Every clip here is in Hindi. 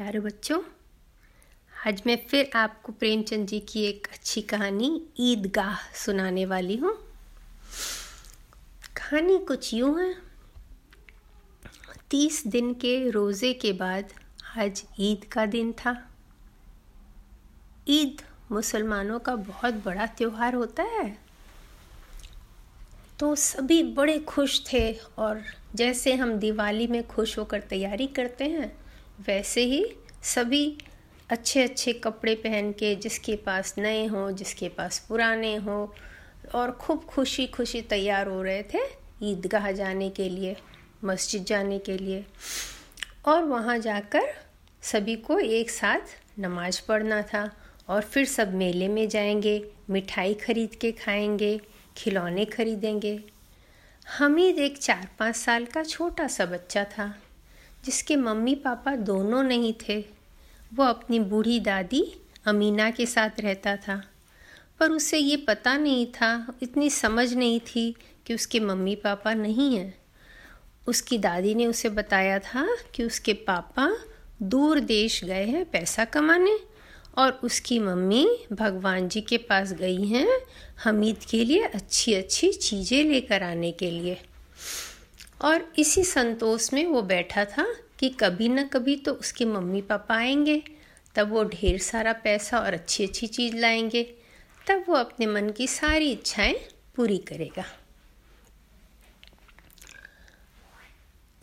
प्यारे बच्चों, आज मैं फिर आपको प्रेमचंद जी की एक अच्छी कहानी, ईदगाह सुनाने वाली हूँ। कहानी कुछ यूँ है। तीस दिन के रोज़े के बाद आज ईद का दिन था। ईद मुसलमानों का बहुत बड़ा त्यौहार होता है। तो सभी बड़े खुश थे और जैसे हम दिवाली में खुश होकर तैयारी करते हैं वैसे ही सभी अच्छे अच्छे कपड़े पहन के, जिसके पास नए हों, जिसके पास पुराने हों, और खूब खुशी खुशी तैयार हो रहे थे ईदगाह जाने के लिए, मस्जिद जाने के लिए। और वहाँ जाकर सभी को एक साथ नमाज़ पढ़ना था और फिर सब मेले में जाएँगे, मिठाई खरीद के खाएँगे, खिलौने खरीदेंगे। हमीद एक चार पाँच साल का छोटा सा बच्चा था। जिसके मम्मी पापा दोनों नहीं थे, वो अपनी बूढ़ी दादी अमीना के साथ रहता था। पर उसे ये पता नहीं था, इतनी समझ नहीं थी कि उसके मम्मी पापा नहीं हैं। उसकी दादी ने उसे बताया था कि उसके पापा दूर देश गए हैं पैसा कमाने और उसकी मम्मी भगवान जी के पास गई हैं हमीद के लिए अच्छी अच्छी चीज़ें लेकर आने के लिए। और इसी संतोष में वो बैठा था कि कभी न कभी तो उसके मम्मी पापा आएँगे। तब वो ढेर सारा पैसा और अच्छी अच्छी चीज़ लाएँगे। तब वो अपने मन की सारी इच्छाएँ पूरी करेगा।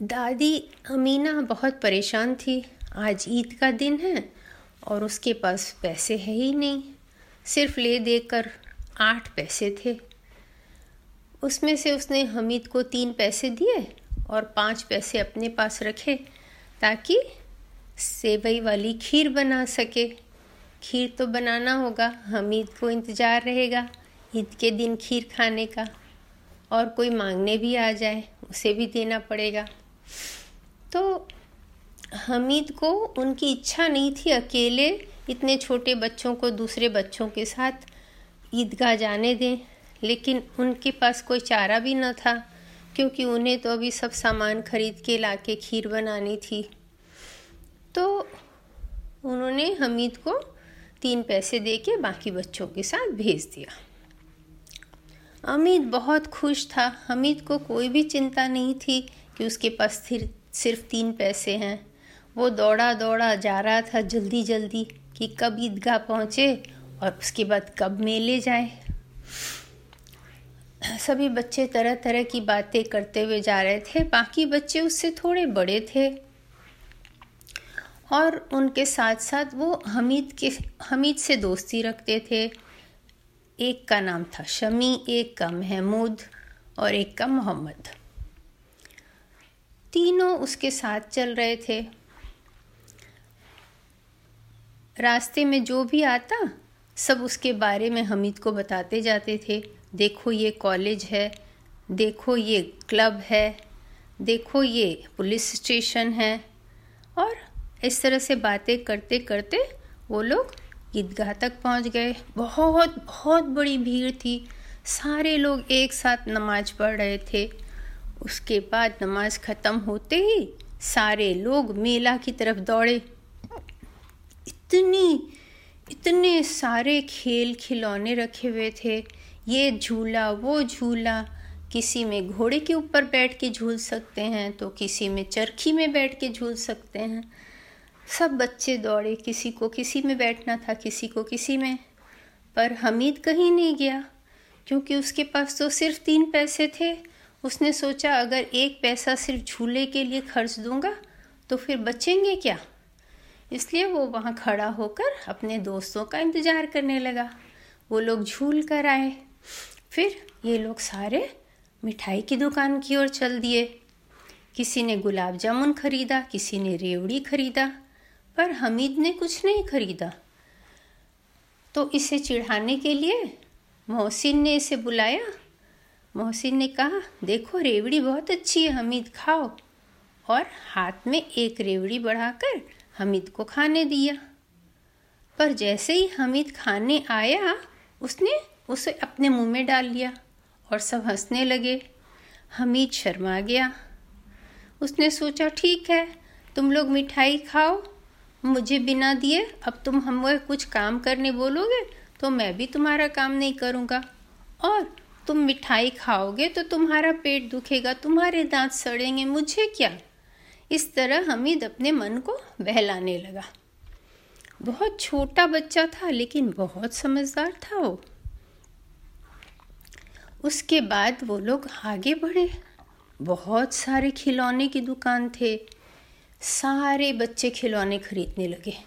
दादी अमीना बहुत परेशान थी। आज ईद का दिन है और उसके पास पैसे है ही नहीं। सिर्फ़ ले देकर आठ पैसे थे। उसमें से उसने हमीद को तीन पैसे दिए और पाँच पैसे अपने पास रखे ताकि सेवई वाली खीर बना सके। खीर तो बनाना होगा, हमीद को इंतज़ार रहेगा ईद के दिन खीर खाने का। और कोई मांगने भी आ जाए, उसे भी देना पड़ेगा। तो हमीद को उनकी इच्छा नहीं थी अकेले इतने छोटे बच्चों को दूसरे बच्चों के साथ ईदगाह जाने दें। लेकिन उनके पास कोई चारा भी न था, क्योंकि उन्हें तो अभी सब सामान खरीद के ला के खीर बनानी थी। तो उन्होंने हमीद को तीन पैसे दे के बाकी बच्चों के साथ भेज दिया। अमीद बहुत खुश था। हमीद को कोई भी चिंता नहीं थी कि उसके पास सिर्फ़ तीन पैसे हैं। वो दौड़ा दौड़ा जा रहा था जल्दी जल्दी कि कब ईदगाह पहुँचे और उसके बाद कब मेले जाए। सभी बच्चे तरह तरह की बातें करते हुए जा रहे थे। बाकी बच्चे उससे थोड़े बड़े थे। और उनके साथ साथ वो हमीद के, हमीद से दोस्ती रखते थे। एक का नाम था शमी, एक का महमूद और एक का मोहम्मद। तीनों उसके साथ चल रहे थे। रास्ते में जो भी आता, सब उसके बारे में हमीद को बताते जाते थे। देखो ये कॉलेज है, देखो ये क्लब है, देखो ये पुलिस स्टेशन है। और इस तरह से बातें करते करते वो लोग ईदगाह तक पहुँच गए। बहुत बहुत बड़ी भीड़ थी। सारे लोग एक साथ नमाज़ पढ़ रहे थे। उसके बाद नमाज़ ख़त्म होते ही सारे लोग मेला की तरफ़ दौड़े। इतनी, इतने सारे खेल खिलौने रखे हुए थे। ये झूला, वो झूला। किसी में घोड़े के ऊपर बैठ के झूल सकते हैं तो किसी में चरखी में बैठ के झूल सकते हैं। सब बच्चे दौड़े, किसी को किसी में बैठना था, किसी को किसी में। पर हमीद कहीं नहीं गया, क्योंकि उसके पास तो सिर्फ़ तीन पैसे थे। उसने सोचा, अगर एक पैसा सिर्फ़ झूले के लिए खर्च दूँगा तो फिर बचेंगे क्या? इसलिए वो वहाँ खड़ा होकर अपने दोस्तों का इंतज़ार करने लगा। वो लोग झूल कर आए। फिर ये लोग सारे मिठाई की दुकान की ओर चल दिए। किसी ने गुलाब जामुन खरीदा, किसी ने रेवड़ी खरीदा, पर हमीद ने कुछ नहीं खरीदा। तो इसे चिढ़ाने के लिए मोहसिन ने इसे बुलाया। मोहसिन ने कहा, देखो, रेवड़ी बहुत अच्छी है, हमीद, खाओ। और हाथ में एक रेवड़ी बढ़ाकर हमीद को खाने दिया। पर जैसे ही हमीद खाने आया, उसने उसे अपने मुँह में डाल लिया और सब हंसने लगे। हमीद शर्मा गया। उसने सोचा, ठीक है, तुम लोग मिठाई खाओ, मुझे बिना दिए, अब तुम हम वह कुछ काम करने बोलोगे तो मैं भी तुम्हारा काम नहीं करूँगा। और तुम मिठाई खाओगे तो तुम्हारा पेट दुखेगा, तुम्हारे दांत सड़ेंगे, मुझे क्या? इस तरह हमीद अपने मन को बहलाने लगा। बहुत छोटा बच्चा था, लेकिन बहुत समझदार था वो। उसके बाद वो लोग आगे बढ़े। बहुत सारे खिलौने की दुकान थे। सारे बच्चे खिलौने खरीदने लगे।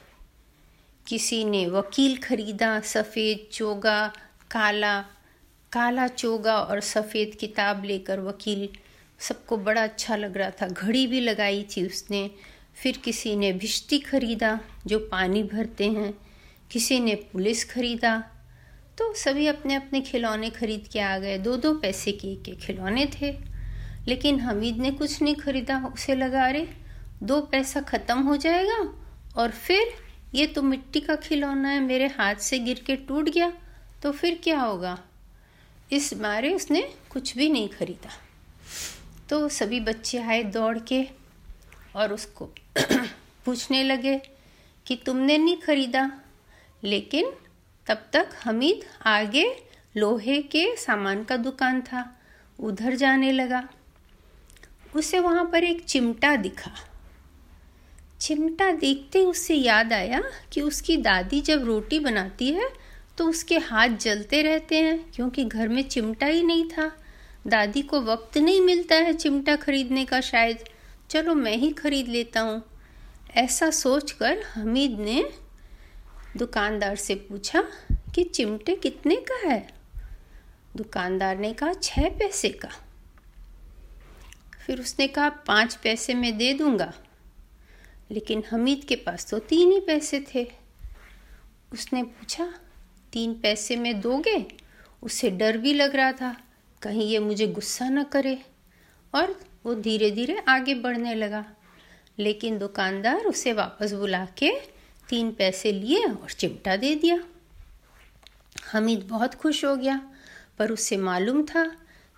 किसी ने वकील खरीदा, सफ़ेद चोगा, काला काला चोगा और सफ़ेद किताब लेकर वकील। सबको बड़ा अच्छा लग रहा था। घड़ी भी लगाई थी उसने। फिर किसी ने भिश्ती खरीदा, जो पानी भरते हैं। किसी ने पुलिस खरीदा तो सभी अपने अपने खिलौने खरीद के आ गए। दो दो पैसे के के खिलौने थे। लेकिन हमीद ने कुछ नहीं खरीदा उसे लगा रहे दो पैसा ख़त्म हो जाएगा और फिर ये तो मिट्टी का खिलौना है, मेरे हाथ से गिर के टूट गया तो फिर क्या होगा? इस मारे उसने कुछ भी नहीं खरीदा। तो सभी बच्चे आए दौड़ के और उसको पूछने लगे कि तुमने नहीं खरीदा, लेकिन तब तक हमीद आगे लोहे के सामान का दुकान था। उधर जाने लगा। उसे वहाँ पर एक चिमटा दिखा। चिमटा देखते उससे याद आया कि उसकी दादी जब रोटी बनाती है तो उसके हाथ जलते रहते हैं, क्योंकि घर में चिमटा ही नहीं था। दादी को वक्त नहीं मिलता है चिमटा खरीदने का शायद। चलो मैं ही खरीद लेता हूँ। ऐसा सोचकर हमीद ने दुकानदार से पूछा कि चिमटे कितने का है? दुकानदार ने कहा छः पैसे का। फिर उसने कहा, पाँच पैसे मैं दे दूँगा। लेकिन हमीद के पास तो तीन ही पैसे थे। उसने पूछा, तीन पैसे में दोगे? उसे डर भी लग रहा था, कहीं ये मुझे गुस्सा न करे। और वो धीरे धीरे आगे बढ़ने लगा। लेकिन दुकानदार उसे वापस बुला के तीन पैसे लिए और चिमटा दे दिया। हमीद बहुत खुश हो गया, पर उसे मालूम था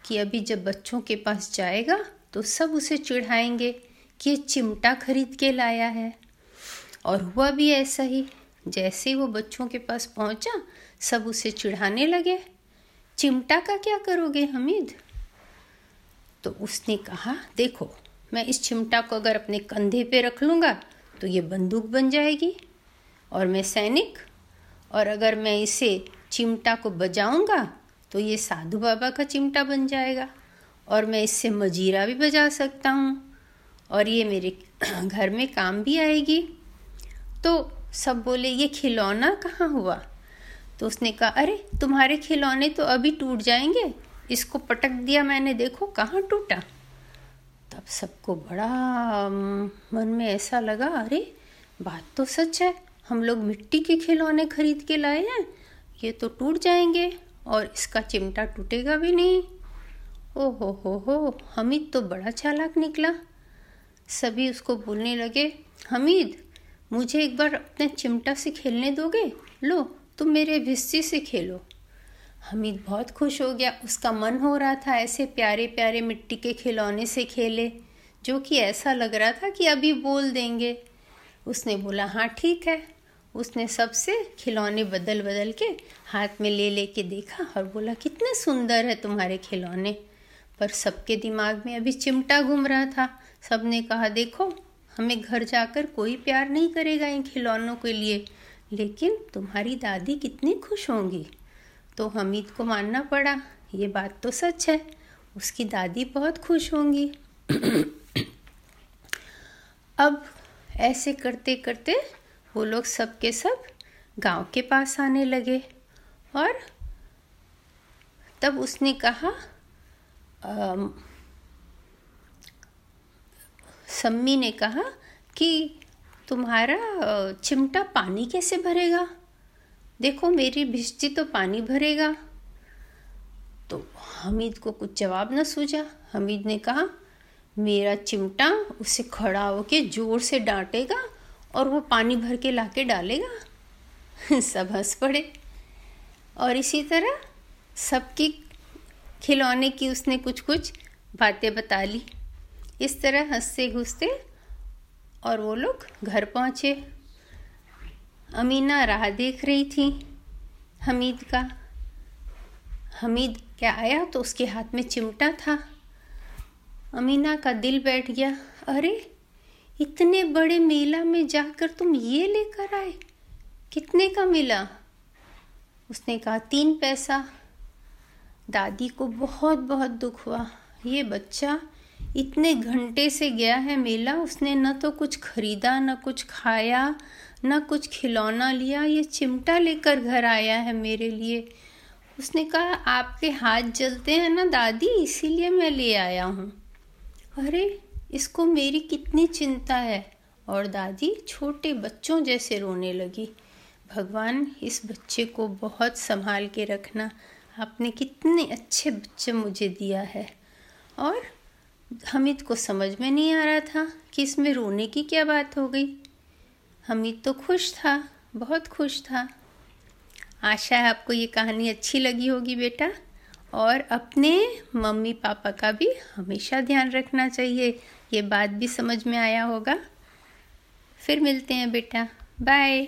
कि अभी जब बच्चों के पास जाएगा तो सब उसे चिढ़ाएँगे कि ये चिमटा खरीद के लाया है। और हुआ भी ऐसा ही, जैसे ही वो बच्चों के पास पहुँचा, सब उसे चिढ़ाने लगे, चिमटा का क्या करोगे हमीद? तो उसने कहा, देखो, मैं इस चिमटा को अगर अपने कंधे पे रख लूँगा तो ये बंदूक बन जाएगी। और मैं सैनिक, और अगर मैं इसे चिमटा को बजाऊँगा तो ये साधु बाबा का चिमटा बन जाएगा, और मैं इससे मजीरा भी बजा सकता हूँ, और ये मेरे घर में काम भी आएगी। तो सब बोले, ये खिलौना कहाँ हुआ? तो उसने कहा, अरे, तुम्हारे खिलौने तो अभी टूट जाएँगे, इसको पटक दिया मैंने, देखो कहाँ टूटा। तब सबको बड़ा मन में ऐसा लगा, अरे, बात तो सच है। हम लोग मिट्टी के खिलौने खरीद के लाए हैं, ये तो टूट जाएँगे और इसका चिमटा टूटेगा भी नहीं। ओ हो हो हो, हमीद तो बड़ा चालाक निकला। सभी उसको बोलने लगे, हमीद, मुझे एक बार अपने चिमटा से खेलने दोगे? लो, तुम मेरे भिस्सी से खेलो। हमीद बहुत खुश हो गया, उसका मन हो रहा था ऐसे प्यारे प्यारे मिट्टी के खिलौने से खेले, जो कि ऐसा लग रहा था कि अभी बोल देंगे। उसने बोला हाँ ठीक है उसने सबसे खिलौने बदल बदल के हाथ में ले ले के देखा और बोला कितने सुंदर है तुम्हारे खिलौने। पर सबके दिमाग में अभी चिमटा घूम रहा था। सबने कहा देखो हमें घर जाकर कोई प्यार नहीं करेगा इन खिलौनों के लिए लेकिन तुम्हारी दादी कितनी खुश होंगी। तो हमीद को मानना पड़ा ये बात तो सच है उसकी दादी बहुत खुश होंगी। अब ऐसे करते करते वो लोग सब के सब गाँव के पास आने लगे और तब उसने कहा सम्मी ने कहा कि तुम्हारा चिमटा पानी कैसे भरेगा? देखो, मेरी भिश्ती तो पानी भरेगा। तो हमीद को कुछ जवाब न सूझा। हमीद ने कहा, मेरा चिमटा उसे खड़ा होके ज़ोर से डांटेगा और वो पानी भर के ला के डालेगा? सब हंस पड़े। और इसी तरह सबकी खिलौने की उसने कुछ कुछ बातें बता ली। इस तरह हँसते घुसते और वो लोग घर पहुँचे। अमीना राह देख रही थी हमीद का। हमीद क्या आया तो उसके हाथ में चिमटा था। अमीना का दिल बैठ गया। अरे इतने बड़े मेला में जाकर तुम ये लेकर आए? कितने का मिला? उसने कहा, तीन पैसा। दादी को बहुत बहुत दुख हुआ। ये बच्चा इतने घंटे से गया है मेला, उसने न तो कुछ खरीदा, न कुछ खाया, न कुछ खिलौना लिया। ये चिमटा लेकर घर आया है मेरे लिए। उसने कहा, आपके हाथ जलते हैं ना दादी, इसीलिए मैं ले आया हूँ। अरे इसको मेरी कितनी चिंता है। और दादी, छोटे बच्चों जैसे रोने लगी। भगवान, इस बच्चे को बहुत संभाल के रखना। आपने कितने अच्छे बच्चे मुझे दिया है। और हमिद को समझ में नहीं आ रहा था कि इसमें रोने की क्या बात हो गई। हमिद तो खुश था, बहुत खुश था। आशा है आपको ये कहानी अच्छी लगी होगी बेटा। और अपने मम्मी पापा का भी हमेशा ध्यान रखना चाहिए। ये बात भी समझ में आया होगा। फिर मिलते हैं बेटा। बाय